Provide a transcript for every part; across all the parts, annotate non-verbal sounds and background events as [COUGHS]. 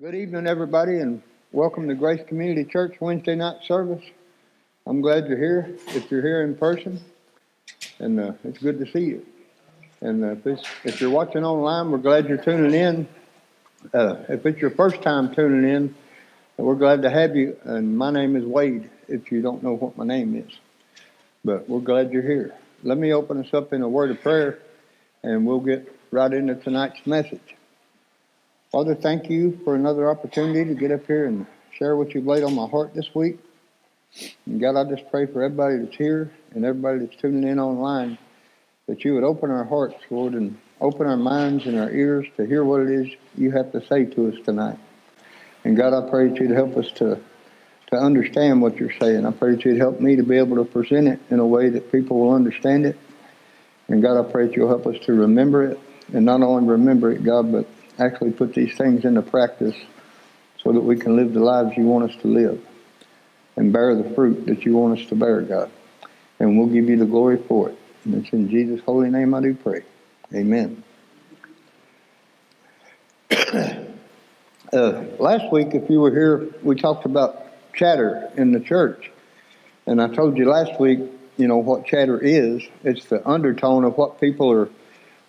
Good evening, everybody, and welcome to Grace Community Church Wednesday night service. I'm glad you're here. If you're here in person, and uh, it's good to see you. And uh, if, if, you're watching online, we're glad you're tuning in. Uh, if it's your first time tuning in, we're glad to have you. And my name is Wade. If you don't know what my name is, but we're glad you're here. Let me open us up in a word of prayer, and we'll get right into tonight's message. Father, thank you for another opportunity to get up here and share what you've laid on my heart this week. And God, I just pray for everybody that's here and everybody that's tuning in online that you would open our hearts, Lord, and open our minds and our ears to hear what it is you have to say to us tonight. And God, I pray that you'd help us to, to understand what you're saying. I pray that you'd help me to be able to present it in a way that people will understand it. And God, I pray that you'll help us to remember it. And not only remember it, God, but actually put these things into practice so that we can live the lives you want us to live and bear the fruit that you want us to bear, God. And we'll give you the glory for it. And it's in Jesus' holy name I do pray. Amen. uh, last week, if you were here, we talked about chatter in the church. And I told you last week, you know, what chatter is. It's the undertone of what people are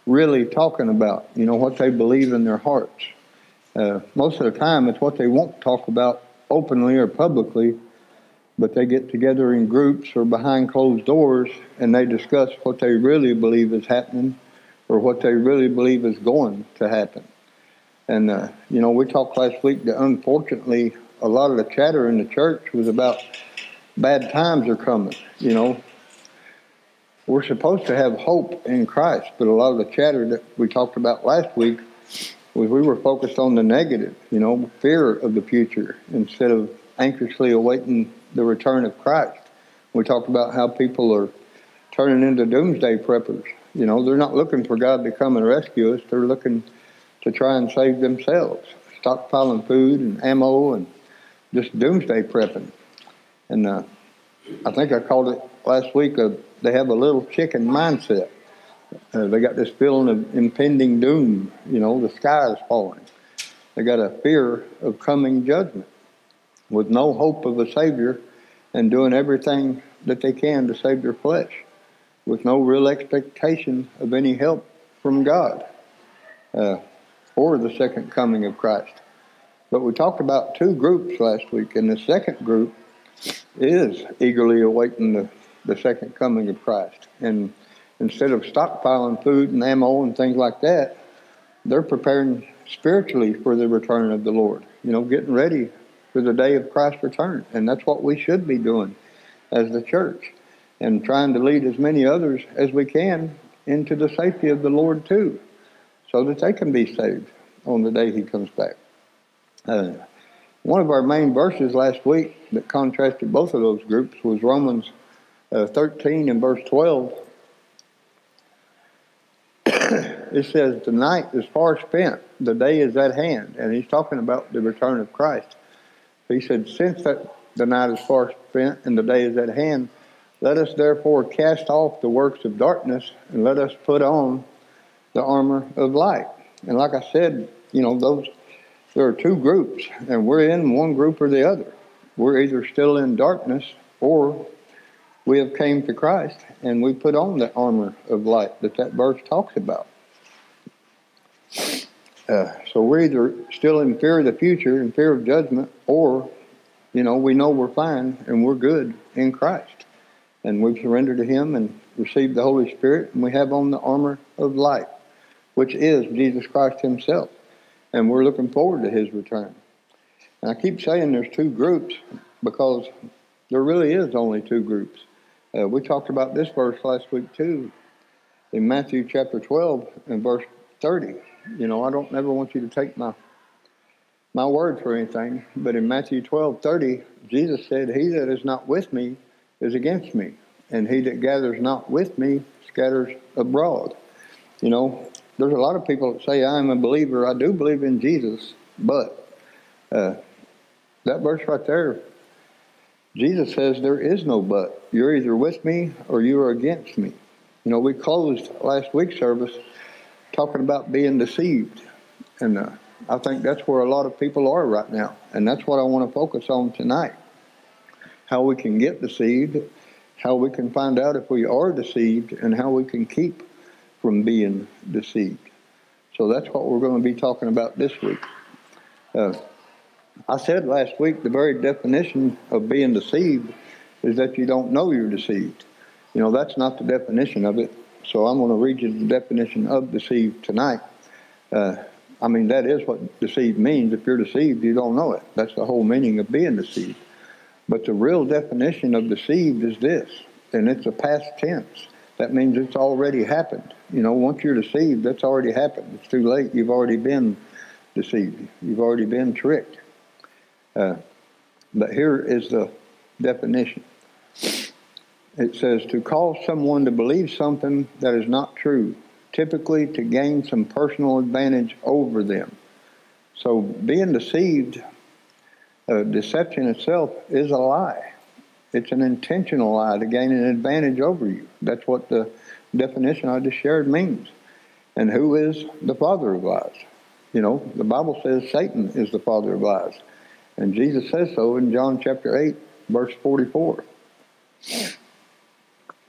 really talking about, you know, what they believe in their hearts. Uh, most of the time, it's what they won't talk about openly or publicly, but they get together in groups or behind closed doors and they discuss what they really believe is happening or what they really believe is going to happen. And, uh, you know, we talked last week that unfortunately a lot of the chatter in the church was about bad times are coming, you know, we're supposed to have hope in Christ, but a lot of the chatter that we talked about last week was we were focused on the negative, you know, fear of the future instead of anxiously awaiting the return of Christ. We talked about how people are turning into doomsday preppers. You know, they're not looking for God to come and rescue us. They're looking to try and save themselves, stockpiling food and ammo and just doomsday prepping. And uh, I think I called it last week a they have a little chicken mindset. Uh, they got this feeling of impending doom. You know, the sky is falling. They got a fear of coming judgment with no hope of a Savior and doing everything that they can to save their flesh with no real expectation of any help from God uh, or the second coming of Christ. But we talked about two groups last week, and the second group is eagerly awaiting the the second coming of Christ. And instead of stockpiling food and ammo and things like that, they're preparing spiritually for the return of the Lord. You know, getting ready for the day of Christ's return. And that's what we should be doing as the church and trying to lead as many others as we can into the safety of the Lord too, so that they can be saved on the day He comes back. Uh, one of our main verses last week that contrasted both of those groups was Romans uh, 13 and verse 12, [CLEARS THROAT] it says, The night is far spent, the day is at hand. And he's talking about the return of Christ. He said, Since that the night is far spent and the day is at hand, let us therefore cast off the works of darkness and let us put on the armor of light. And like I said, you know, those there are two groups, and we're in one group or the other. We're either still in darkness or we have came to Christ and we put on the armor of light that that verse talks about. Uh, so we're either still in fear of the future, in fear of judgment, or, you know, we know we're fine and we're good in Christ. And we've surrendered to Him and received the Holy Spirit, and we have on the armor of light, which is Jesus Christ Himself. And we're looking forward to His return. And I keep saying there's two groups because there really is only two groups. Uh, we talked about this verse last week too, in Matthew chapter 12 and verse 30. You know, I don't never want you to take my my word for anything, but in Matthew 12 30, Jesus said, He that is not with me is against me, and he that gathers not with me scatters abroad. You know, there's a lot of people that say, I'm a believer, I do believe in Jesus, but uh, that verse right there Jesus says there is no but. You're either with me or you are against me. You know, we closed last week's service talking about being deceived. And uh, I think that's where a lot of people are right now, and that's what I want to focus on tonight. How we can get deceived, how we can find out if we are deceived, and how we can keep from being deceived. So that's what we're going to be talking about this week. Uh, I said last week the very definition of being deceived is that you don't know you're deceived. You know, that's not the definition of it. So I'm going to read you the definition of deceived tonight. Uh, I mean, that is what deceived means. If you're deceived, you don't know it. That's the whole meaning of being deceived. But the real definition of deceived is this, and it's a past tense. That means it's already happened. You know, once you're deceived, that's already happened. It's too late. You've already been deceived. You've already been tricked. Uh, but here is the definition. It says to cause someone to believe something that is not true, typically to gain some personal advantage over them. So being deceived, uh, deception itself is a lie. It's an intentional lie to gain an advantage over you. That's what the definition I just shared means. And who is the father of lies? You know, the Bible says Satan is the father of lies. And Jesus says so in John chapter 8, verse 44.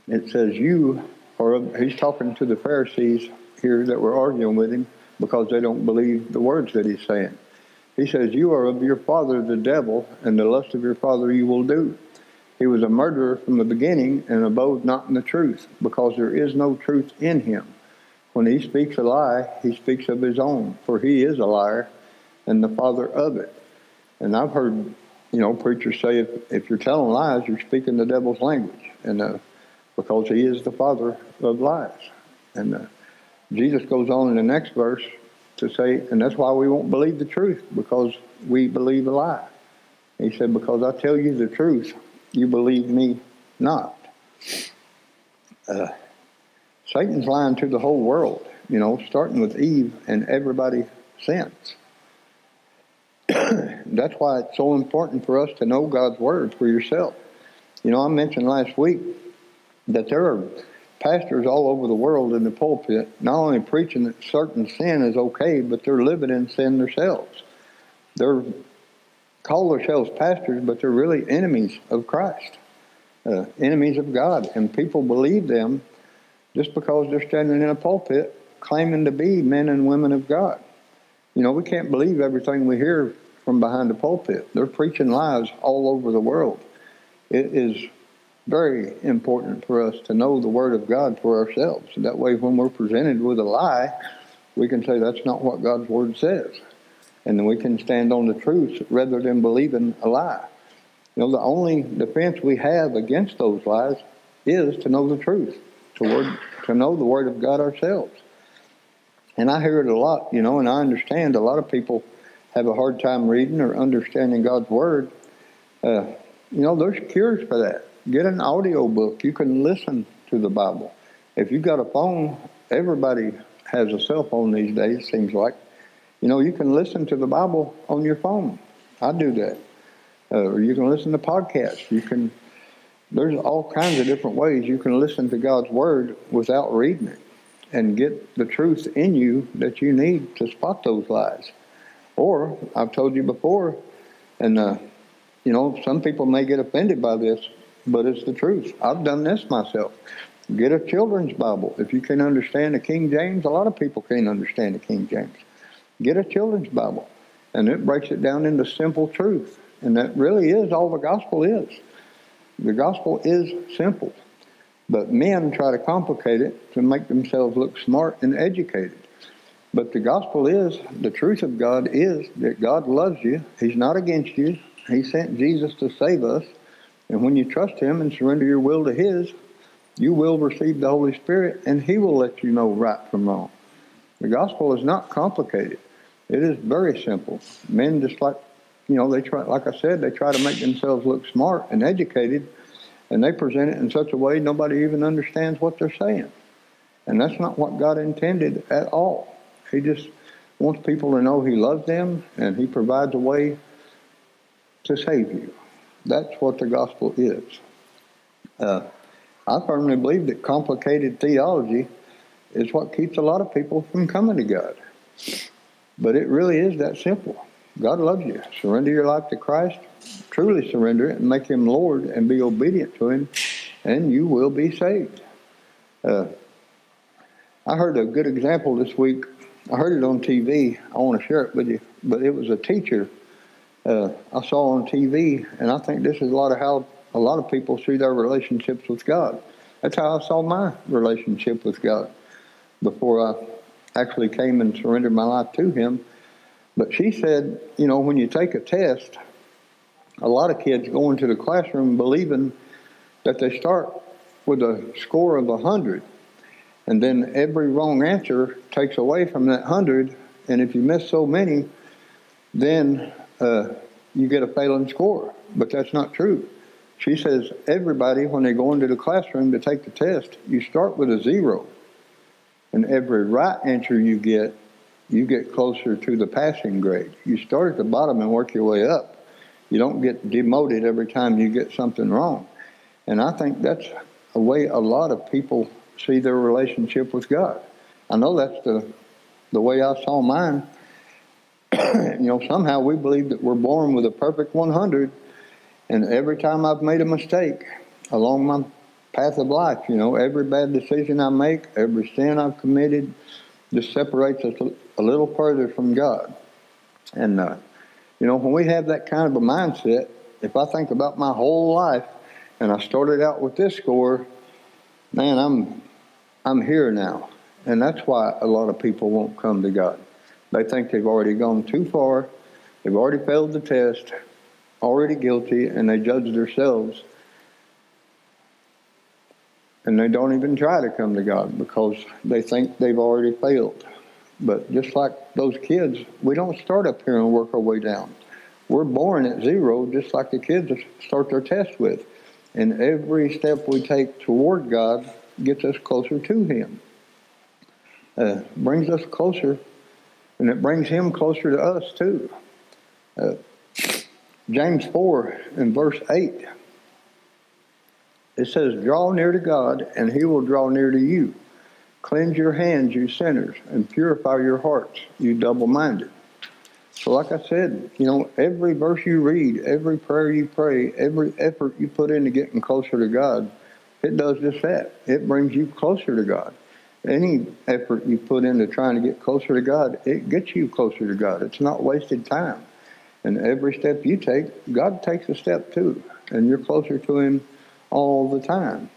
It says, You are, he's talking to the Pharisees here that were arguing with him because they don't believe the words that he's saying. He says, You are of your father the devil, and the lust of your father you will do. He was a murderer from the beginning and abode not in the truth, because there is no truth in him. When he speaks a lie, he speaks of his own, for he is a liar and the father of it. And I've heard, you know, preachers say if, if you're telling lies, you're speaking the devil's language, and uh, because he is the father of lies. And uh, Jesus goes on in the next verse to say, and that's why we won't believe the truth because we believe a lie. He said, because I tell you the truth, you believe me not. Uh, Satan's lying to the whole world, you know, starting with Eve and everybody since. [CLEARS THROAT] That's why it's so important for us to know God's Word for yourself. You know, I mentioned last week that there are pastors all over the world in the pulpit not only preaching that certain sin is okay, but they're living in sin themselves. They're call themselves pastors, but they're really enemies of Christ, uh, enemies of God, and people believe them just because they're standing in a pulpit claiming to be men and women of God. You know, we can't believe everything we hear from behind the pulpit. They're preaching lies all over the world. It is very important for us to know the Word of God for ourselves. That way, when we're presented with a lie, we can say that's not what God's Word says. And then we can stand on the truth rather than believing a lie. You know, the only defense we have against those lies is to know the truth, to, word, to know the Word of God ourselves. And I hear it a lot, you know, and I understand a lot of people have a hard time reading or understanding God's Word. Uh, you know, there's cures for that. Get an audio book. You can listen to the Bible. If you've got a phone, everybody has a cell phone these days, seems like. You know, you can listen to the Bible on your phone. I do that. Uh, or you can listen to podcasts. You can, there's all kinds of different ways you can listen to God's Word without reading it and get the truth in you that you need to spot those lies. Or, I've told you before, and, uh, you know, some people may get offended by this, but it's the truth. I've done this myself. Get a children's Bible. If you can understand the King James, a lot of people can't understand the King James. Get a children's Bible, and it breaks it down into simple truth. And that really is all the gospel is. The gospel is simple. But men try to complicate it to make themselves look smart and educated. But the gospel is, the truth of God is that God loves you. He's not against you. He sent Jesus to save us. And when you trust Him and surrender your will to His, you will receive the Holy Spirit and He will let you know right from wrong. The gospel is not complicated. It is very simple. Men just like, you know, they try, like I said, they try to make themselves look smart and educated, and they present it in such a way nobody even understands what they're saying. And that's not what God intended at all. He just wants people to know He loves them and He provides a way to save you. That's what the gospel is. Uh, I firmly believe that complicated theology is what keeps a lot of people from coming to God. But it really is that simple. God loves you. Surrender your life to Christ, truly surrender it, and make Him Lord and be obedient to Him, and you will be saved. Uh, I heard a good example this week. I heard it on TV. I want to share it with you. But it was a teacher uh, I saw on TV, and I think this is a lot of how a lot of people see their relationships with God. That's how I saw my relationship with God before I actually came and surrendered my life to Him. But she said, you know, when you take a test, a lot of kids go into the classroom believing that they start with a score of 100. And then every wrong answer takes away from that 100. And if you miss so many, then uh, you get a failing score. But that's not true. She says everybody, when they go into the classroom to take the test, you start with a zero. And every right answer you get, you get closer to the passing grade. You start at the bottom and work your way up. You don't get demoted every time you get something wrong. And I think that's a way a lot of people see their relationship with God. I know that's the the way I saw mine. [CLEARS THROAT] you know, somehow we believe that we're born with a perfect 100, and every time I've made a mistake along my path of life, you know, every bad decision I make, every sin I've committed, just separates us a little further from God. And uh, you know, when we have that kind of a mindset, if I think about my whole life, and I started out with this score, man, I'm I'm here now. And that's why a lot of people won't come to God. They think they've already gone too far, they've already failed the test, already guilty, and they judge themselves. And they don't even try to come to God because they think they've already failed. But just like those kids, we don't start up here and work our way down. We're born at zero, just like the kids start their test with. And every step we take toward God gets us closer to Him. Uh, brings us closer, and it brings Him closer to us too. Uh, James 4 in verse 8, it says, Draw near to God, and He will draw near to you. Cleanse your hands, you sinners, and purify your hearts, you double minded. So, like I said, you know, every verse you read, every prayer you pray, every effort you put into getting closer to God, it does just that. It brings you closer to God. Any effort you put into trying to get closer to God, it gets you closer to God. It's not wasted time. And every step you take, God takes a step too. And you're closer to Him all the time.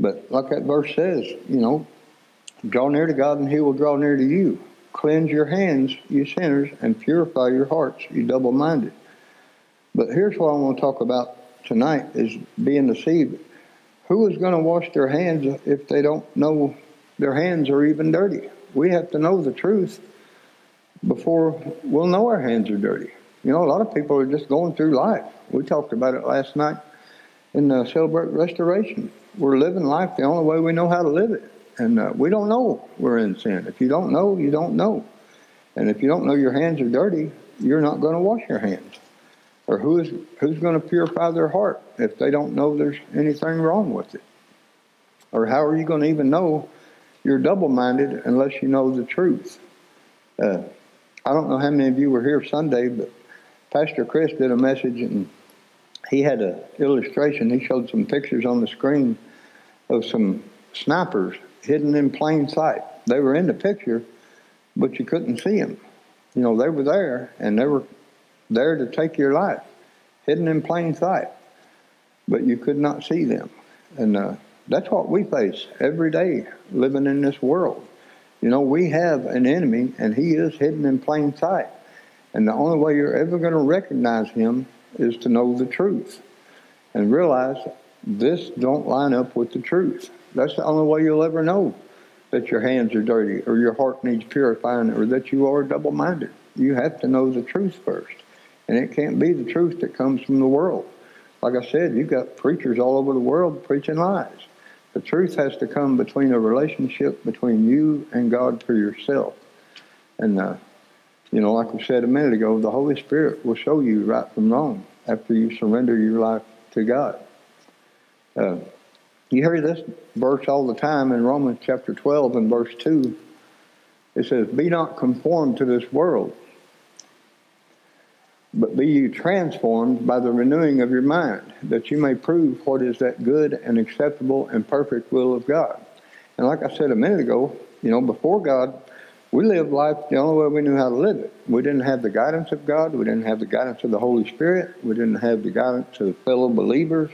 But like that verse says, you know, draw near to God and He will draw near to you. Cleanse your hands, you sinners, and purify your hearts, you double minded. But here's what I want to talk about tonight is being deceived who is going to wash their hands if they don't know their hands are even dirty? We have to know the truth before we'll know our hands are dirty. You know, a lot of people are just going through life. We talked about it last night in the Celebrate Restoration. We're living life the only way we know how to live it. And uh, we don't know we're in sin. If you don't know, you don't know. And if you don't know your hands are dirty, you're not going to wash your hands. Or who's who's going to purify their heart if they don't know there's anything wrong with it? Or how are you going to even know you're double-minded unless you know the truth? Uh, I don't know how many of you were here Sunday, but Pastor Chris did a message and he had an illustration. He showed some pictures on the screen of some snipers hidden in plain sight. They were in the picture, but you couldn't see them. You know, they were there and they were there to take your life, hidden in plain sight, but you could not see them. And uh, that's what we face every day living in this world. You know, we have an enemy, and he is hidden in plain sight. And the only way you're ever going to recognize him is to know the truth and realize this don't line up with the truth. That's the only way you'll ever know that your hands are dirty or your heart needs purifying or that you are double minded. You have to know the truth first. And it can't be the truth that comes from the world. Like I said, you've got preachers all over the world preaching lies. The truth has to come between a relationship between you and God for yourself. And, uh, you know, like we said a minute ago, the Holy Spirit will show you right from wrong after you surrender your life to God. Uh, you hear this verse all the time in Romans chapter 12 and verse 2. It says, Be not conformed to this world, but be you transformed by the renewing of your mind, that you may prove what is that good and acceptable and perfect will of God. And like I said a minute ago, you know, before God, we lived life the only way we knew how to live it. We didn't have the guidance of God. We didn't have the guidance of the Holy Spirit. We didn't have the guidance of fellow believers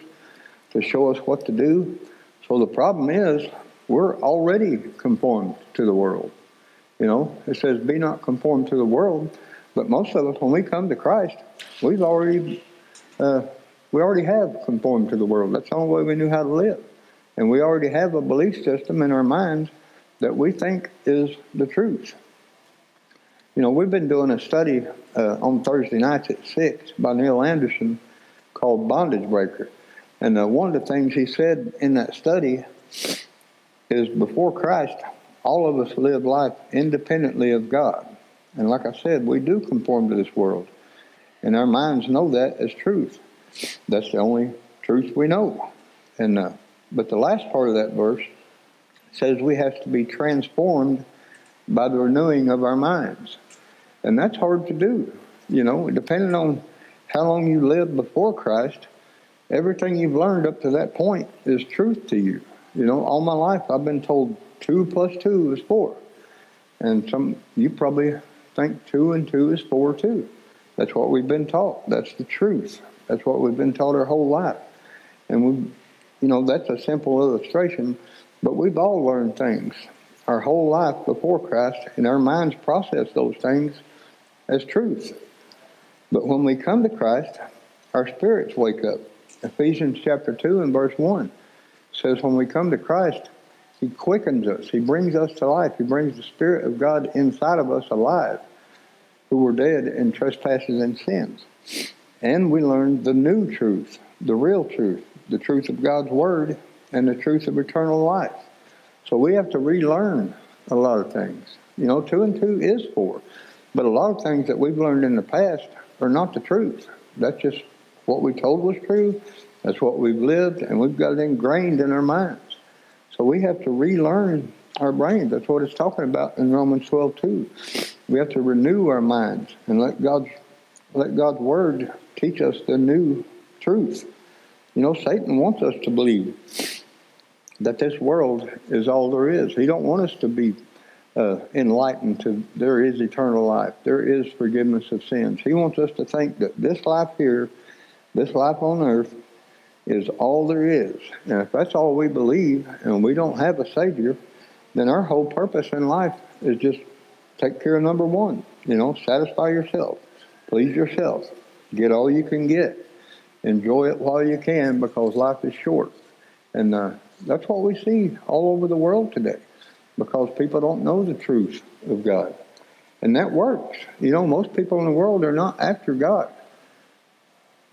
to show us what to do. So the problem is, we're already conformed to the world. You know, it says, be not conformed to the world. But most of us, when we come to Christ, we've already, uh, we already have conformed to the world. That's the only way we knew how to live. And we already have a belief system in our minds that we think is the truth. You know, we've been doing a study uh, on Thursday nights at 6 by Neil Anderson called Bondage Breaker. And uh, one of the things he said in that study is before Christ, all of us live life independently of God. And like I said, we do conform to this world. And our minds know that as truth. That's the only truth we know. And uh, But the last part of that verse says we have to be transformed by the renewing of our minds. And that's hard to do. You know, depending on how long you lived before Christ, everything you've learned up to that point is truth to you. You know, all my life I've been told two plus two is four. And some you probably think two and two is four too. That's what we've been taught. That's the truth. That's what we've been taught our whole life. And we you know, that's a simple illustration but we've all learned things our whole life before Christ, and our minds process those things as truth. But when we come to Christ, our spirits wake up. Ephesians chapter 2 and verse 1 says, When we come to Christ, He quickens us, He brings us to life, He brings the Spirit of God inside of us alive, who were dead in trespasses and sins. And we learn the new truth, the real truth, the truth of God's Word and the truth of eternal life. So we have to relearn a lot of things. You know, two and two is four. But a lot of things that we've learned in the past are not the truth. That's just what we told was true. That's what we've lived, and we've got it ingrained in our minds. So we have to relearn our brains. That's what it's talking about in Romans 12 too. We have to renew our minds and let God's let God's word teach us the new truth. You know, Satan wants us to believe that this world is all there is. He don't want us to be uh, enlightened to there is eternal life. There is forgiveness of sins. He wants us to think that this life here, this life on earth, is all there is. And if that's all we believe and we don't have a Savior, then our whole purpose in life is just take care of number one. You know, satisfy yourself, please yourself, get all you can get, enjoy it while you can because life is short. And uh, that's what we see all over the world today because people don't know the truth of God. And that works. You know, most people in the world are not after God.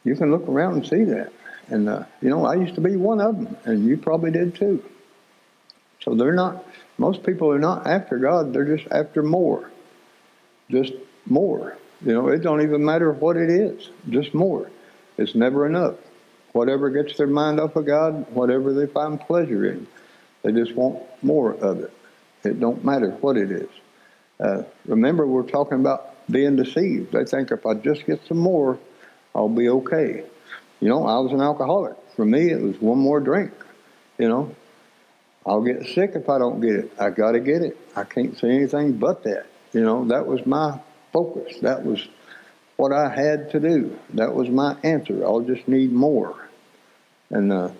You can look around and see that. And, uh, you know, I used to be one of them, and you probably did too. So they're not, most people are not after God, they're just after more. Just more. You know, it don't even matter what it is, just more. It's never enough whatever gets their mind off of God, whatever they find pleasure in. They just want more of it. It don't matter what it is. Uh, remember, we're talking about being deceived. They think if I just get some more, I'll be okay. You know, I was an alcoholic. For me, it was one more drink. You know, I'll get sick if I don't get it. I got to get it. I can't say anything but that. You know, that was my focus. That was what I had to do. That was my answer. I'll just need more. And, uh,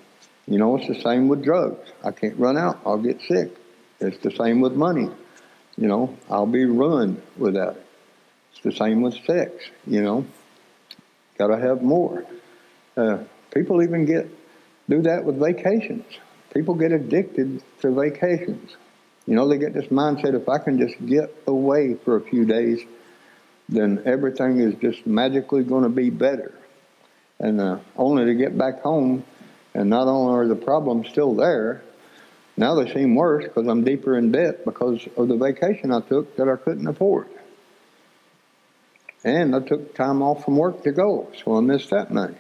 you know, it's the same with drugs. I can't run out. I'll get sick. It's the same with money. You know, I'll be ruined without it. It's the same with sex, you know. Got to have more. Uh, people even get, do that with vacations. People get addicted to vacations. You know, they get this mindset if I can just get away for a few days, then everything is just magically going to be better. And uh, only to get back home and not only are the problems still there, now they seem worse because I'm deeper in debt because of the vacation I took that I couldn't afford. And I took time off from work to go, so I missed that money.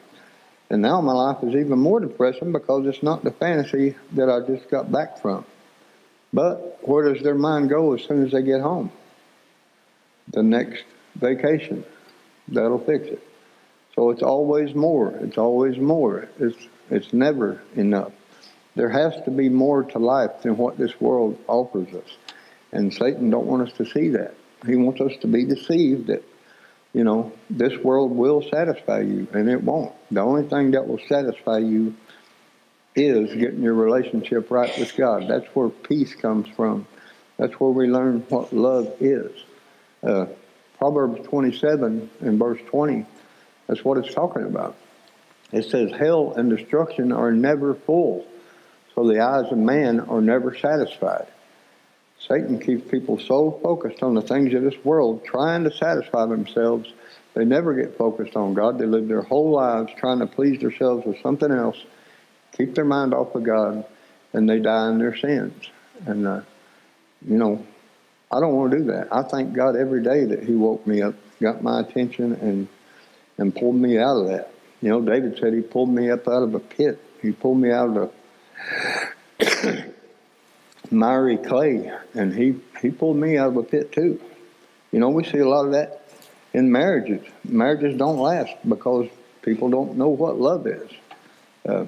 And now my life is even more depressing because it's not the fantasy that I just got back from. But where does their mind go as soon as they get home? The next vacation. That'll fix it. So it's always more. It's always more. It's, it's never enough. There has to be more to life than what this world offers us. And Satan don't want us to see that. He wants us to be deceived that, you know, this world will satisfy you, and it won't. The only thing that will satisfy you is getting your relationship right with God. That's where peace comes from. That's where we learn what love is. Uh, Proverbs 27 and verse 20, that's what it's talking about. It says, Hell and destruction are never full so the eyes of man are never satisfied. Satan keeps people so focused on the things of this world, trying to satisfy themselves, they never get focused on God. They live their whole lives trying to please themselves with something else, keep their mind off of God, and they die in their sins. And, uh, you know, I don't want to do that. I thank God every day that He woke me up, got my attention, and and pulled me out of that. You know, David said He pulled me up out of a pit. He pulled me out of the miry clay, and he, he pulled me out of a pit too. You know, we see a lot of that in marriages. Marriages don't last because people don't know what love is. Uh,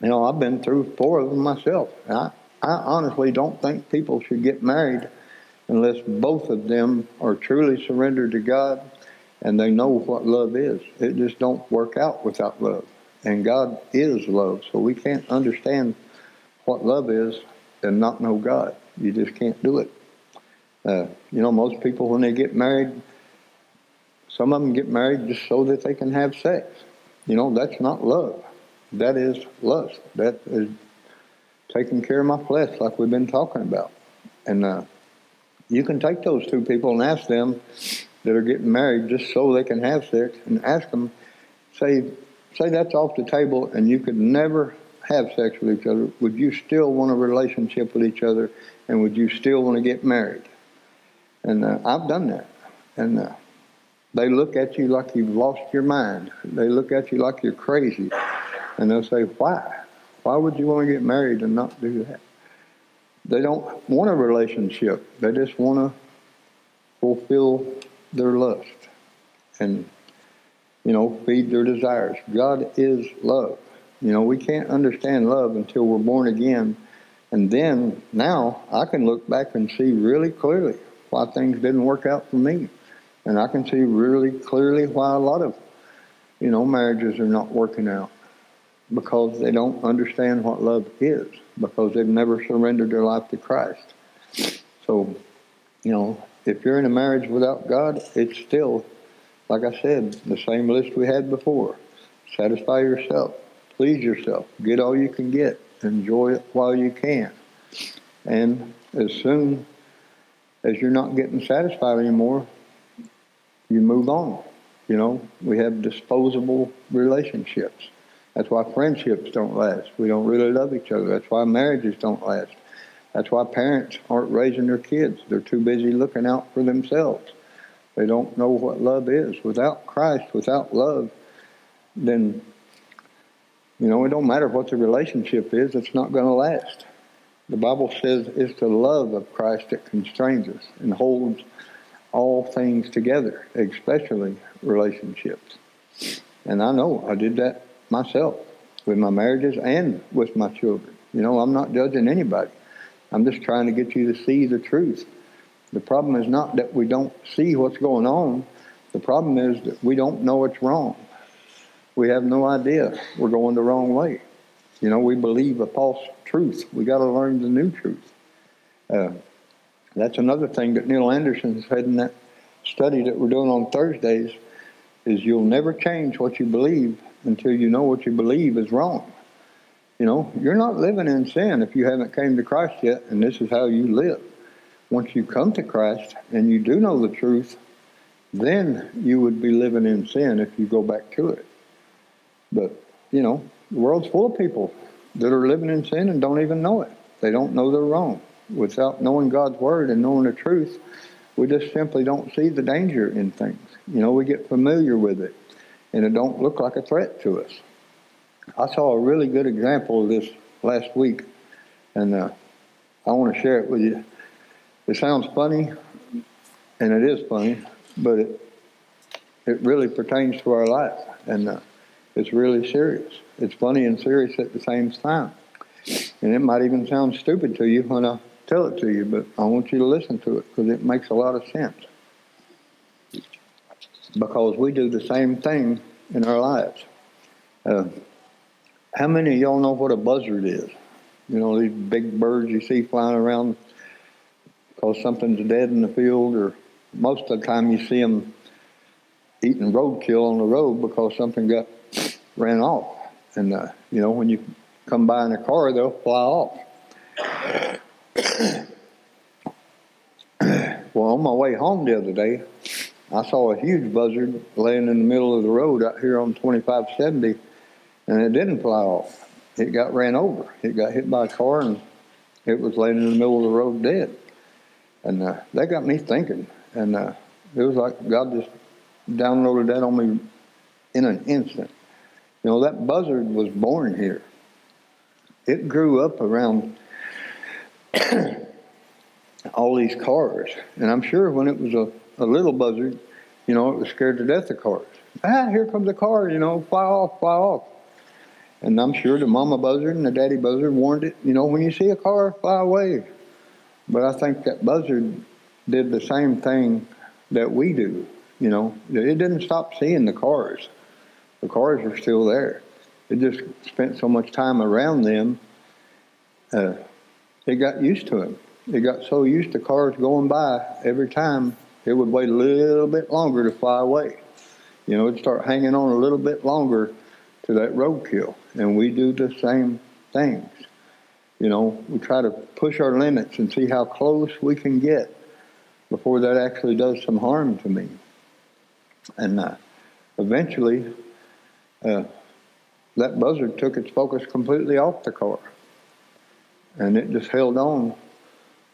you know, I've been through four of them myself. I, I honestly don't think people should get married unless both of them are truly surrendered to God and they know what love is. It just don't work out without love. And God is love, so we can't understand what love is and not know God. You just can't do it. Uh, you know, most people when they get married, some of them get married just so that they can have sex. You know, that's not love. That is lust. That is taking care of my flesh, like we've been talking about. And uh, you can take those two people and ask them that are getting married just so they can have sex, and ask them, say, say that's off the table, and you could never have sex with each other, would you still want a relationship with each other and would you still want to get married? And uh, I've done that. And uh, they look at you like you've lost your mind. They look at you like you're crazy. And they'll say, why? Why would you want to get married and not do that? They don't want a relationship. They just want to fulfill their lust and, you know, feed their desires. God is love. You know, we can't understand love until we're born again. And then now I can look back and see really clearly why things didn't work out for me. And I can see really clearly why a lot of, you know, marriages are not working out because they don't understand what love is because they've never surrendered their life to Christ. So, you know, if you're in a marriage without God, it's still, like I said, the same list we had before. Satisfy yourself please yourself. Get all you can get. Enjoy it while you can. And as soon as you're not getting satisfied anymore, you move on. You know, we have disposable relationships. That's why friendships don't last. We don't really love each other. That's why marriages don't last. That's why parents aren't raising their kids. They're too busy looking out for themselves. They don't know what love is. Without Christ, without love, then you know, it don't matter what the relationship is, it's not going to last. The Bible says it's the love of Christ that constrains us and holds all things together, especially relationships. And I know I did that myself with my marriages and with my children. You know, I'm not judging anybody. I'm just trying to get you to see the truth. The problem is not that we don't see what's going on. The problem is that we don't know it's wrong we have no idea we're going the wrong way. You know, we believe a false truth. We got to learn the new truth. Uh, that's another thing that Neil Anderson said in that study that we're doing on Thursdays is you'll never change what you believe until you know what you believe is wrong. You know, you're not living in sin if you haven't came to Christ yet, and this is how you live. Once you come to Christ and you do know the truth, then you would be living in sin if you go back to it. But, you know, the world's full of people that are living in sin and don't even know it. They don't know they're wrong. Without knowing God's word and knowing the truth, we just simply don't see the danger in things. You know, we get familiar with it, and it don't look like a threat to us. I saw a really good example of this last week, and uh, I want to share it with you. It sounds funny, and it is funny, but it it really pertains to our life, and uh, it's really serious. It's funny and serious at the same time, and it might even sound stupid to you when I tell it to you, but I want you to listen to it because it makes a lot of sense. Because we do the same thing in our lives. Uh, how many of y'all know what a buzzard is? You know, these big birds you see flying around because something's dead in the field, or most of the time you see them eating roadkill on the road because something got ran off. And, uh, you know, when you come by in a car, they'll fly off. [COUGHS] well, on my way home the other day, I saw a huge buzzard laying in the middle of the road out here on 2570, and it didn't fly off. It got ran over. It got hit by a car, and it was laying in the middle of the road dead. And uh, that got me thinking. And uh, it was like God just downloaded that on me in an instant. You know, that buzzard was born here. It grew up around [CLEARS THROAT] all these cars. And I'm sure when it was a, a little buzzard, you know, it was scared to death of cars. Ah, here comes a car, you know, fly off, fly off. And I'm sure the mama buzzard and the daddy buzzard warned it, you know, when you see a car, fly away. But I think that buzzard did the same thing that we do. You know, it didn't stop seeing the cars. The cars are still there. It just spent so much time around them. Uh, it got used to them. It got so used to cars going by every time, it would wait a little bit longer to fly away. You know, it'd start hanging on a little bit longer to that roadkill. And we do the same things. You know, we try to push our limits and see how close we can get before that actually does some harm to me. And uh, eventually, that buzzard took its focus completely off the car. And it just held on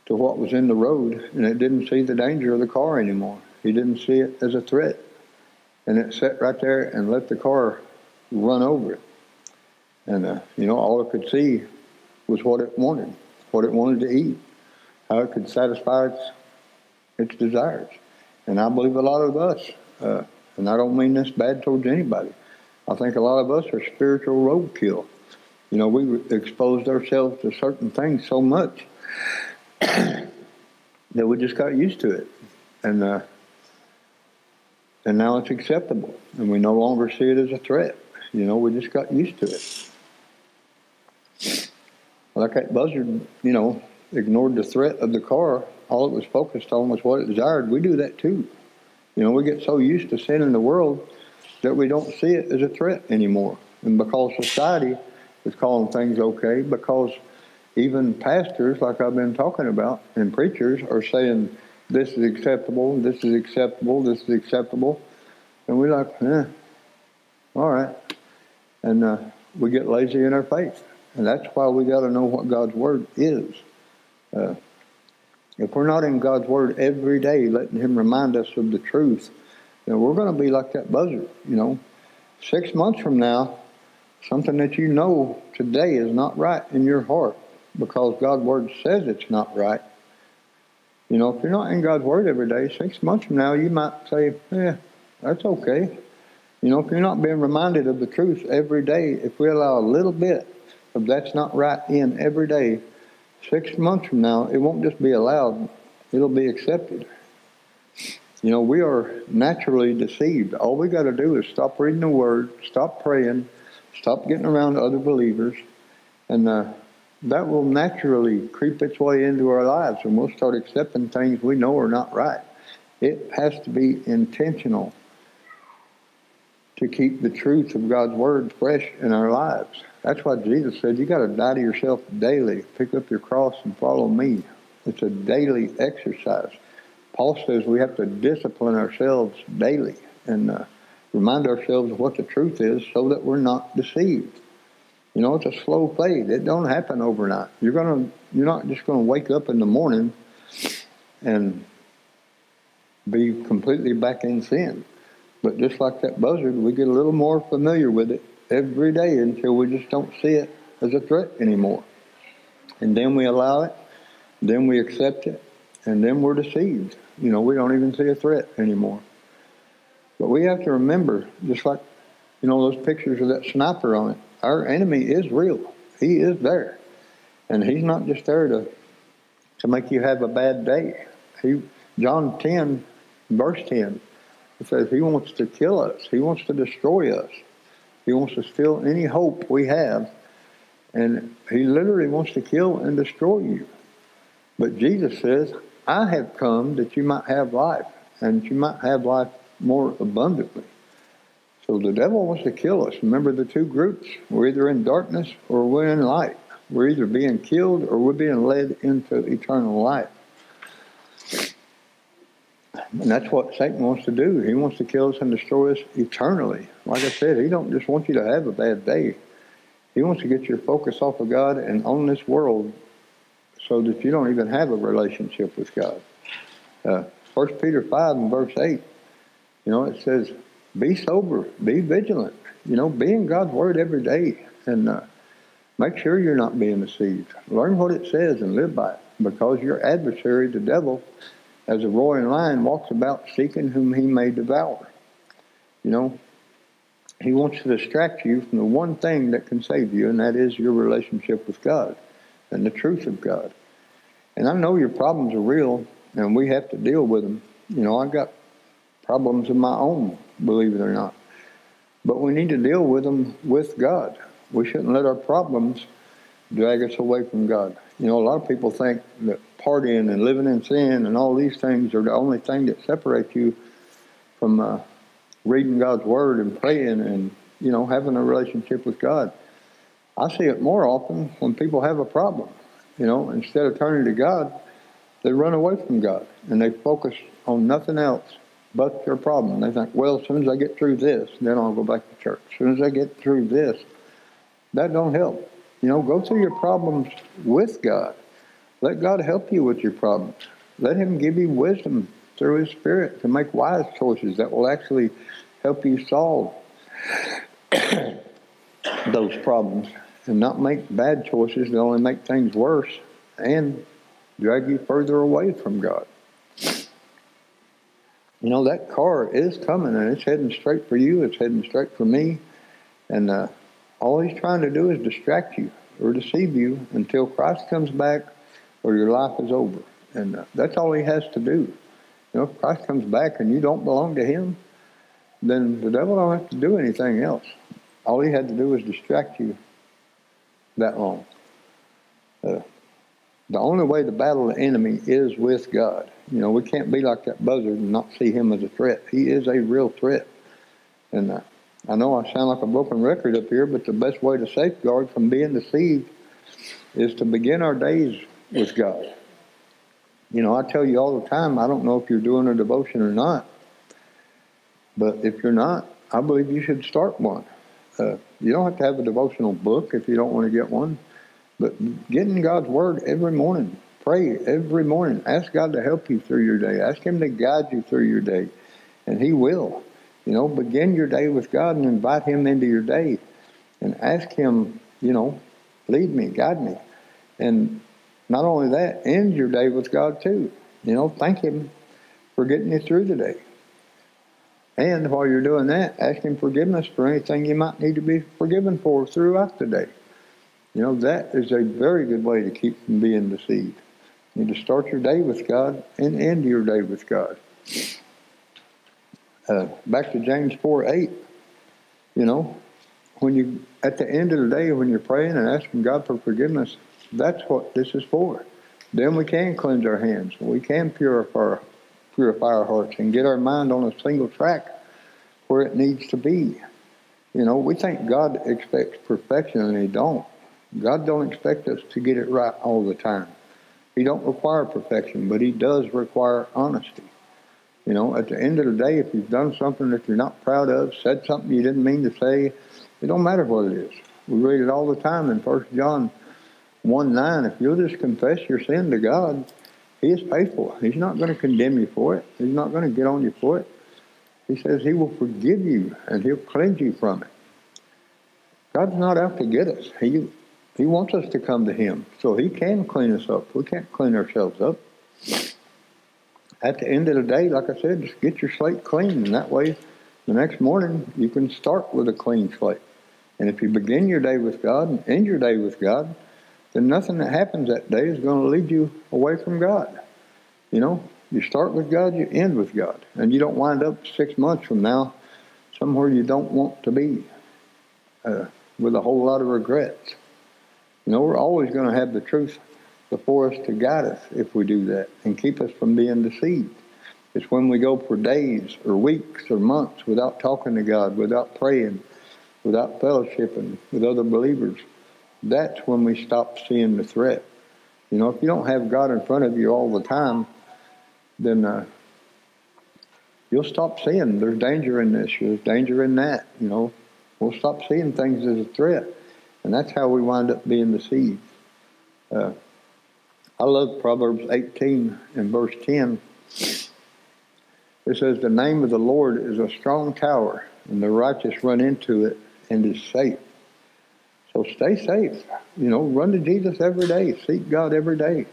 to what was in the road, and it didn't see the danger of the car anymore. He didn't see it as a threat. And it sat right there and let the car run over it. And, uh, you know, all it could see was what it wanted, what it wanted to eat, how it could satisfy its, its desires. And I believe a lot of us uh, and I don't mean this bad towards anybody. I think a lot of us are spiritual roadkill. You know, we exposed ourselves to certain things so much [CLEARS THROAT] that we just got used to it, and uh, and now it's acceptable, and we no longer see it as a threat. You know, we just got used to it. Like that buzzard, you know, ignored the threat of the car. All it was focused on was what it desired. We do that too. You know, we get so used to sin in the world that we don't see it as a threat anymore. And because society is calling things okay, because even pastors, like I've been talking about, and preachers are saying this is acceptable, this is acceptable, this is acceptable. And we're like, eh, all right. And uh, we get lazy in our faith. And that's why we got to know what God's Word is. Uh, if we're not in God's Word every day, letting Him remind us of the truth, then we're going to be like that buzzard. You know, six months from now, something that you know today is not right in your heart because God's Word says it's not right. You know, if you're not in God's Word every day, six months from now, you might say, yeah, that's okay. You know, if you're not being reminded of the truth every day, if we allow a little bit of that's not right in every day, Six months from now, it won't just be allowed, it'll be accepted. You know, we are naturally deceived. All we got to do is stop reading the Word, stop praying, stop getting around other believers, and uh, that will naturally creep its way into our lives, and we'll start accepting things we know are not right. It has to be intentional to keep the truth of God's Word fresh in our lives. That's why Jesus said, you got to die to yourself daily. Pick up your cross and follow me. It's a daily exercise. Paul says we have to discipline ourselves daily and uh, remind ourselves of what the truth is so that we're not deceived. You know, it's a slow fade. It don't happen overnight. You're gonna, you're not just gonna wake up in the morning and be completely back in sin. But just like that buzzard, we get a little more familiar with it every day until we just don't see it as a threat anymore. And then we allow it then we accept it, and then we're deceived. You know, we don't even see a threat anymore. But we have to remember, just like, you know, those pictures of that sniper on it, our enemy is real. He is there. And he's not just there to, to make you have a bad day. He, John 10, verse 10, it says he wants to kill us. He wants to destroy us. He wants to steal any hope we have. And he literally wants to kill and destroy you. But Jesus says, I have come that you might have life, and you might have life more abundantly. So the devil wants to kill us. Remember the two groups? We're either in darkness or we're in light. We're either being killed or we're being led into eternal life. And that's what Satan wants to do. He wants to kill us and destroy us eternally. Like I said, he don't just want you to have a bad day. He wants to get your focus off of God and on this world so that you don't even have a relationship with God. Uh, 1 Peter 5 and verse 8, you know, it says, be sober, be vigilant. You know, be in God's Word every day. And uh, Make sure you're not being deceived. Learn what it says and live by it, because your adversary, the devil, as a roaring lion, walks about seeking whom he may devour. You know, he wants to distract you from the one thing that can save you, and that is your relationship with God and the truth of God. And I know your problems are real, and we have to deal with them. You know, I've got problems of my own, believe it or not. But we need to deal with them with God. We shouldn't let our problems drag us away from God. You know, a lot of people think that partying and living in sin and all these things are the only thing that separates you from uh, reading God's Word and praying and, you know, having a relationship with God. I see it more often when people have a problem. You know, instead of turning to God, they run away from God and they focus on nothing else but their problem. They think, well, as soon as I get through this, then I'll go back to church. As soon as I get through this, that don't help. You know, go through your problems with God. Let God help you with your problems. Let Him give you wisdom through His Spirit to make wise choices that will actually help you solve [COUGHS] those problems and not make bad choices that only make things worse and drag you further away from God. You know, that car is coming and it's heading straight for you, it's heading straight for me. And uh, all he's trying to do is distract you or deceive you until Christ comes back or your life is over. And uh, that's all he has to do. You know, if Christ comes back and you don't belong to him, then the devil don't have to do anything else. All he had to do was distract you that long. Uh, the only way to battle the enemy is with God. You know, we can't be like that buzzard and not see him as a threat. He is a real threat. And uh, I know I sound like a broken record up here, but the best way to safeguard from being deceived is to begin our days with God. You know, I tell you all the time, I don't know if you're doing a devotion or not, but if you're not, I believe you should start one. Uh, you don't have to have a devotional book if you don't want to get one, but get in God's Word every morning. Pray every morning. Ask God to help you through your day. Ask Him to guide you through your day, and He will. You know, begin your day with God and invite Him into your day and ask Him, you know, lead me, guide me. And not only that, end your day with God too. You know, thank Him for getting you through the day. And while you're doing that, ask Him forgiveness for anything you might need to be forgiven for throughout the day. You know, that is a very good way to keep from being deceived. You need to start your day with God and end your day with God. Uh, back to James 4 8, you know, when you, at the end of the day, when you're praying and asking God for forgiveness, that's what this is for. Then we can cleanse our hands. We can purify, purify our hearts and get our mind on a single track where it needs to be. You know, we think God expects perfection and he don't. God don't expect us to get it right all the time. He don't require perfection, but he does require honesty. You know, at the end of the day, if you've done something that you're not proud of, said something you didn't mean to say, it don't matter what it is. We read it all the time in First John 1 9. If you'll just confess your sin to God, He is faithful. He's not going to condemn you for it, He's not going to get on you for it. He says He will forgive you and He'll cleanse you from it. God's not out to get us. He He wants us to come to Him so He can clean us up. We can't clean ourselves up. At the end of the day, like I said, just get your slate clean, and that way, the next morning you can start with a clean slate. And if you begin your day with God and end your day with God, then nothing that happens that day is going to lead you away from God. You know, you start with God, you end with God, and you don't wind up six months from now somewhere you don't want to be uh, with a whole lot of regrets. You know, we're always going to have the truth before us to guide us if we do that and keep us from being deceived. It's when we go for days or weeks or months without talking to God, without praying, without fellowshipping with other believers. That's when we stop seeing the threat. You know, if you don't have God in front of you all the time, then uh, you'll stop seeing there's danger in this, there's danger in that. You know, we'll stop seeing things as a threat, and that's how we wind up being deceived. Uh, I love Proverbs 18 and verse 10. It says, The name of the Lord is a strong tower, and the righteous run into it and is safe. So stay safe. You know, run to Jesus every day. Seek God every day.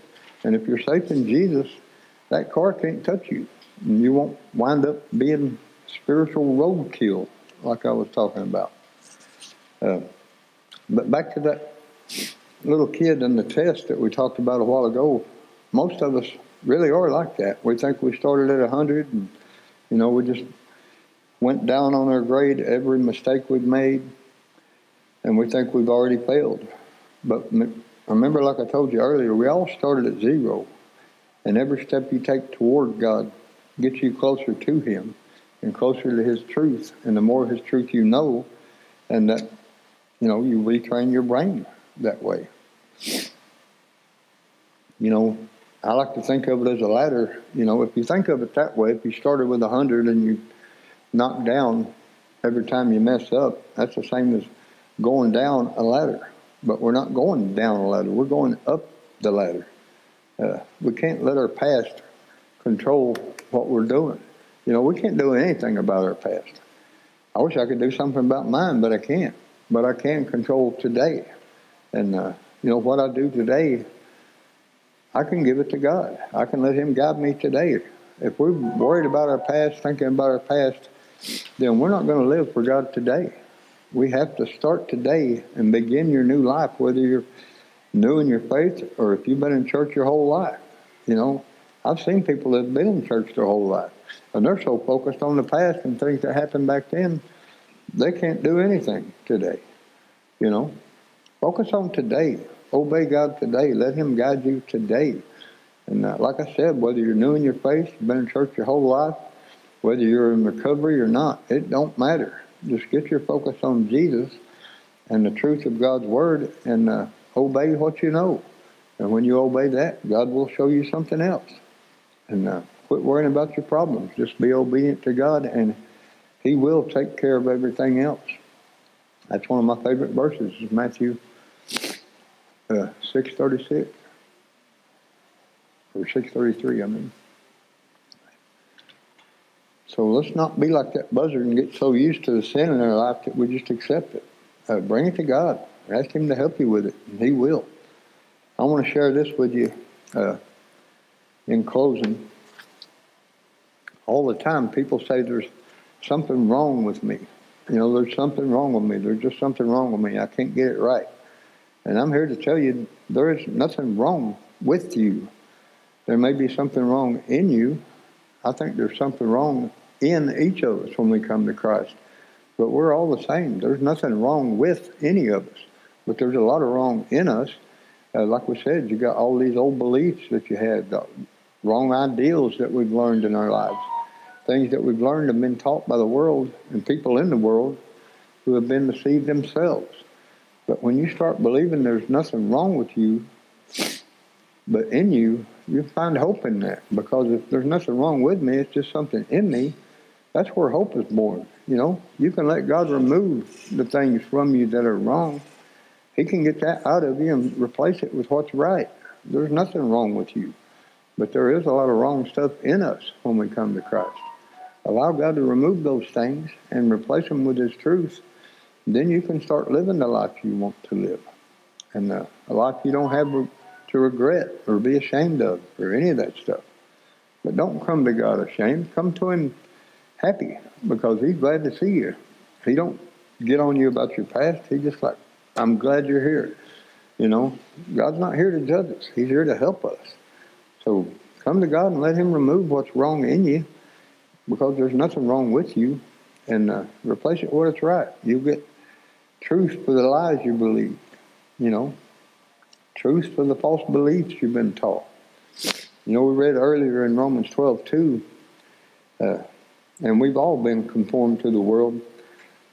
And if you're safe in Jesus, that car can't touch you. And you won't wind up being spiritual roadkill like I was talking about. Uh, but back to that little kid in the test that we talked about a while ago. Most of us really are like that. We think we started at 100 and, you know, we just went down on our grade every mistake we've made and we think we've already failed. But remember, like I told you earlier, we all started at zero. And every step you take toward God gets you closer to Him and closer to His truth. And the more His truth you know, and that, you know, you retrain your brain that way. You know, I like to think of it as a ladder. You know, if you think of it that way, if you started with a 100 and you knock down every time you mess up, that's the same as going down a ladder. But we're not going down a ladder, we're going up the ladder. Uh, we can't let our past control what we're doing. You know, we can't do anything about our past. I wish I could do something about mine, but I can't. But I can control today. And, uh, you know, what I do today, I can give it to God. I can let Him guide me today. If we're worried about our past, thinking about our past, then we're not going to live for God today. We have to start today and begin your new life, whether you're new in your faith or if you've been in church your whole life. You know, I've seen people that have been in church their whole life, and they're so focused on the past and things that happened back then, they can't do anything today. You know, focus on today. Obey God today. Let Him guide you today. And uh, like I said, whether you're new in your faith, you've been in church your whole life, whether you're in recovery or not, it don't matter. Just get your focus on Jesus and the truth of God's word, and uh, obey what you know. And when you obey that, God will show you something else. And uh, quit worrying about your problems. Just be obedient to God, and He will take care of everything else. That's one of my favorite verses, is Matthew uh, 6.36. Or 6.33, I mean. So let's not be like that buzzard and get so used to the sin in our life that we just accept it. Uh, bring it to God. Ask Him to help you with it, and He will. I want to share this with you uh, in closing. All the time, people say there's something wrong with me. You know, there's something wrong with me. There's just something wrong with me. I can't get it right. And I'm here to tell you there is nothing wrong with you. There may be something wrong in you. I think there's something wrong in each of us when we come to Christ. But we're all the same. There's nothing wrong with any of us. But there's a lot of wrong in us. Uh, like we said, you got all these old beliefs that you had, wrong ideals that we've learned in our lives, things that we've learned and been taught by the world and people in the world who have been deceived themselves. But when you start believing there's nothing wrong with you, but in you, you find hope in that. Because if there's nothing wrong with me, it's just something in me, that's where hope is born. You know, you can let God remove the things from you that are wrong he can get that out of you and replace it with what's right. There's nothing wrong with you. But there is a lot of wrong stuff in us when we come to Christ. Allow God to remove those things and replace them with His truth. Then you can start living the life you want to live. and uh, a life you don't have to regret or be ashamed of or any of that stuff. But don't come to God ashamed. Come to Him happy because He's glad to see you. He don't get on you about your past. He just like, I'm glad you're here. You know, God's not here to judge us. He's here to help us. So come to God and let Him remove what's wrong in you because there's nothing wrong with you and uh, replace it with what's right. You'll get truth for the lies you believe, you know, truth for the false beliefs you've been taught. You know, we read earlier in Romans 12, 2, uh, and we've all been conformed to the world,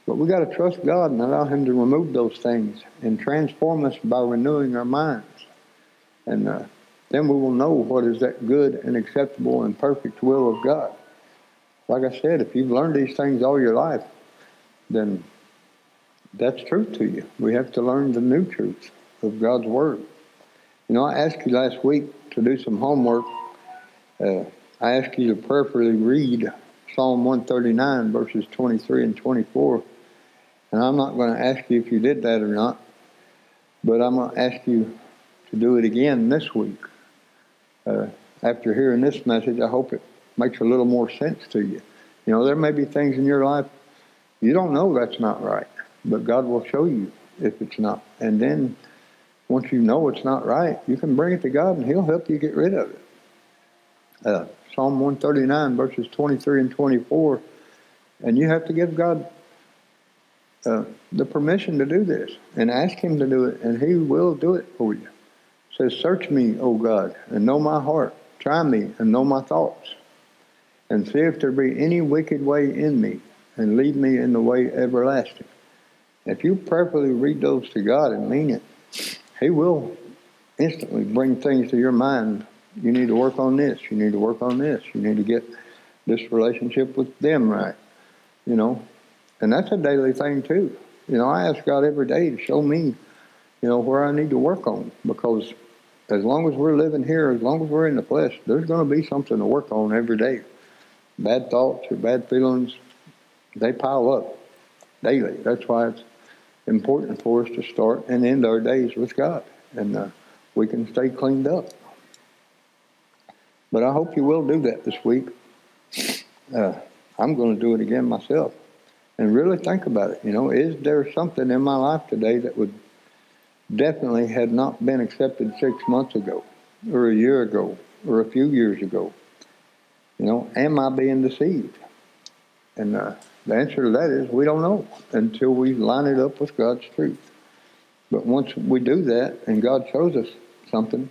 but we got to trust God and allow Him to remove those things and transform us by renewing our minds. And uh, then we will know what is that good and acceptable and perfect will of God. Like I said, if you've learned these things all your life, then that's truth to you. We have to learn the new truth of God's Word. You know, I asked you last week to do some homework. Uh, I asked you to prayerfully read Psalm 139, verses 23 and 24. And I'm not going to ask you if you did that or not, but I'm going to ask you to do it again this week. Uh, after hearing this message, I hope it makes a little more sense to you. You know, there may be things in your life you don't know that's not right, but God will show you if it's not. And then once you know it's not right, you can bring it to God and He'll help you get rid of it. Uh, Psalm 139, verses 23 and 24. And you have to give God uh, the permission to do this and ask Him to do it, and He will do it for you. It says, Search me, O God, and know my heart. Try me and know my thoughts and see if there be any wicked way in me, and lead me in the way everlasting. If you prayerfully read those to God and mean it, He will instantly bring things to your mind. You need to work on this. You need to work on this. You need to get this relationship with them right. You know, and that's a daily thing too. You know, I ask God every day to show me, you know, where I need to work on because as long as we're living here, as long as we're in the flesh, there's going to be something to work on every day bad thoughts or bad feelings, they pile up daily. That's why it's important for us to start and end our days with God, and uh, we can stay cleaned up. But I hope you will do that this week. Uh, I'm going to do it again myself, and really think about it. You know, is there something in my life today that would definitely had not been accepted six months ago, or a year ago, or a few years ago? You know, am I being deceived? And uh, the answer to that is we don't know until we line it up with God's truth. But once we do that and God shows us something,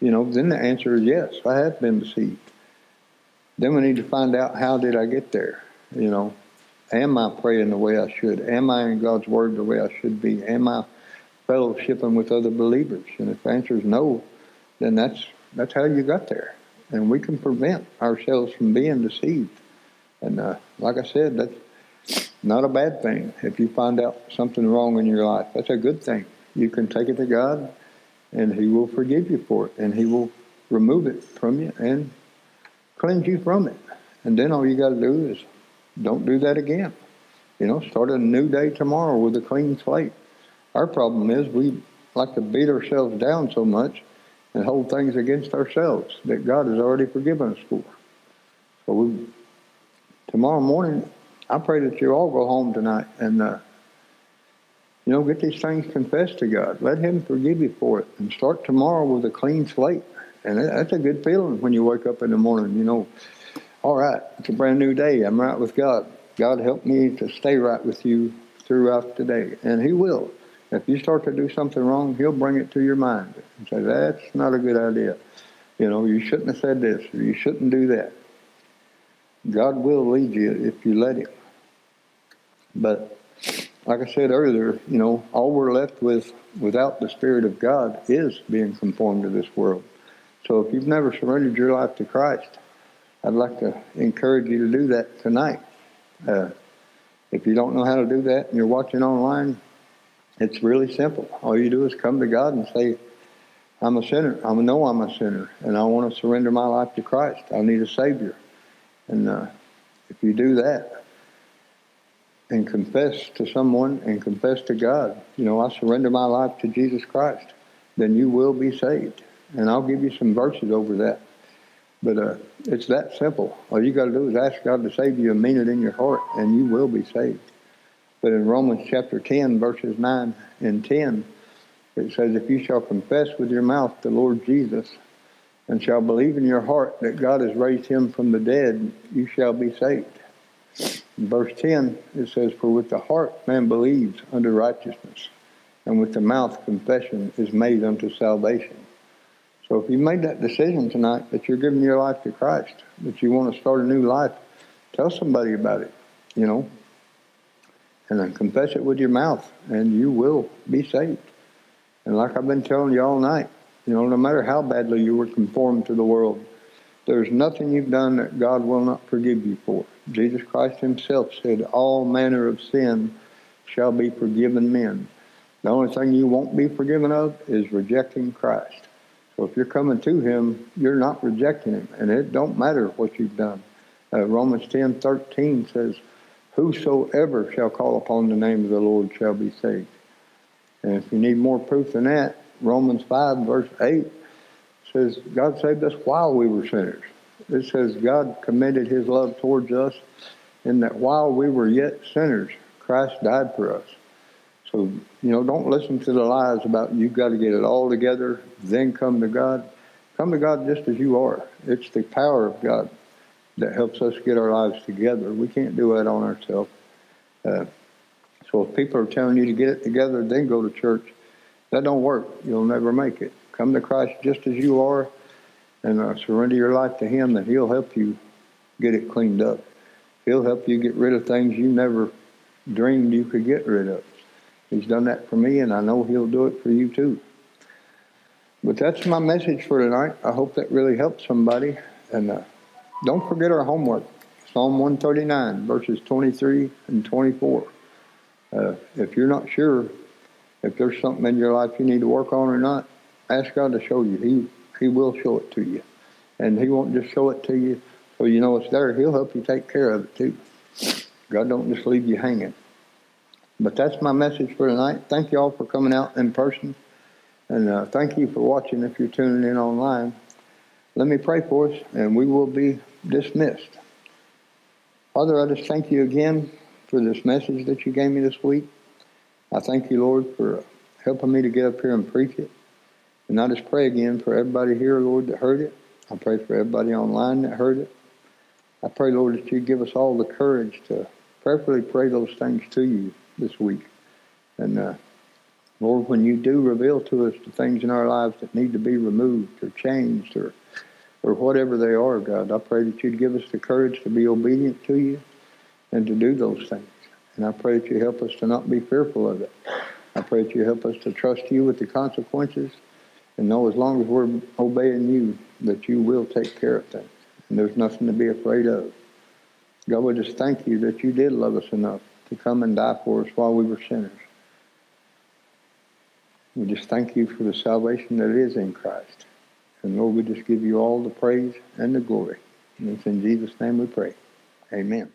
you know, then the answer is yes, I have been deceived. Then we need to find out how did I get there? You know, am I praying the way I should? Am I in God's Word the way I should be? Am I fellowshipping with other believers? And if the answer is no, then that's that's how you got there and we can prevent ourselves from being deceived. And uh, like I said, that's not a bad thing. If you find out something wrong in your life, that's a good thing. You can take it to God, and He will forgive you for it, and He will remove it from you and cleanse you from it. And then all you got to do is don't do that again. You know, start a new day tomorrow with a clean slate. Our problem is we like to beat ourselves down so much and hold things against ourselves that God has already forgiven us for. So we, tomorrow morning, I pray that you all go home tonight and, uh, you know, get these things confessed to God. Let Him forgive you for it and start tomorrow with a clean slate. And that's a good feeling when you wake up in the morning, you know, all right, it's a brand new day. I'm right with God. God help me to stay right with you throughout the day. And He will. If you start to do something wrong, he'll bring it to your mind and say, that's not a good idea. You know, you shouldn't have said this, or you shouldn't do that. God will lead you if you let him. But like I said earlier, you know, all we're left with without the Spirit of God is being conformed to this world. So if you've never surrendered your life to Christ, I'd like to encourage you to do that tonight. Uh, if you don't know how to do that and you're watching online, it's really simple. All you do is come to God and say, I'm a sinner. I know I'm a sinner, and I want to surrender my life to Christ. I need a Savior. And uh, if you do that, and confess to someone and confess to God, you know, I surrender my life to Jesus Christ, then you will be saved. And I'll give you some verses over that. But uh, it's that simple. All you got to do is ask God to save you and mean it in your heart, and you will be saved. But in Romans chapter 10, verses 9 and 10, it says, If you shall confess with your mouth the Lord Jesus, and shall believe in your heart that God has raised him from the dead, you shall be saved. In verse 10, it says, For with the heart man believes unto righteousness, and with the mouth confession is made unto salvation. So if you made that decision tonight that you're giving your life to Christ, that you want to start a new life, tell somebody about it, you know, and then confess it with your mouth, and you will be saved. And like I've been telling you all night, you know, no matter how badly you were conformed to the world, there's nothing you've done that God will not forgive you for. Jesus Christ himself said, all manner of sin shall be forgiven men. The only thing you won't be forgiven of is rejecting Christ. If you're coming to him, you're not rejecting him. And it don't matter what you've done. Uh, Romans 10, 13 says, Whosoever shall call upon the name of the Lord shall be saved. And if you need more proof than that, Romans 5, verse 8 says, God saved us while we were sinners. It says, God commended his love towards us in that while we were yet sinners, Christ died for us. So, you know, don't listen to the lies about you've got to get it all together, then come to God. Come to God just as you are. It's the power of God that helps us get our lives together. We can't do that on ourselves. Uh, so if people are telling you to get it together, then go to church, that don't work. You'll never make it. Come to Christ just as you are and uh, surrender your life to Him, and He'll help you get it cleaned up. He'll help you get rid of things you never dreamed you could get rid of. He's done that for me, and I know He'll do it for you too. But that's my message for tonight. I hope that really helps somebody. And uh, don't forget our homework Psalm 139, verses 23 and 24. Uh, if you're not sure if there's something in your life you need to work on or not, ask God to show you. He He will show it to you, and He won't just show it to you so you know it's there. He'll help you take care of it too. God don't just leave you hanging. But that's my message for tonight. Thank you all for coming out in person, and uh, thank you for watching if you're tuning in online. Let me pray for us, and we will be dismissed. Father, I just thank you again for this message that you gave me this week. I thank you, Lord, for helping me to get up here and preach it. And I just pray again for everybody here, Lord, that heard it. I pray for everybody online that heard it. I pray, Lord, that you give us all the courage to prayerfully pray those things to you this week. And uh, Lord, when you do reveal to us the things in our lives that need to be removed or changed or or whatever they are, God, I pray that you'd give us the courage to be obedient to you and to do those things. And I pray that you help us to not be fearful of it. I pray that you help us to trust you with the consequences and know as long as we're obeying you that you will take care of things. And there's nothing to be afraid of. God, we just thank you that you did love us enough to come and die for us while we were sinners. We just thank you for the salvation that is in Christ. And Lord, we just give you all the praise and the glory. And it's in Jesus' name we pray. Amen.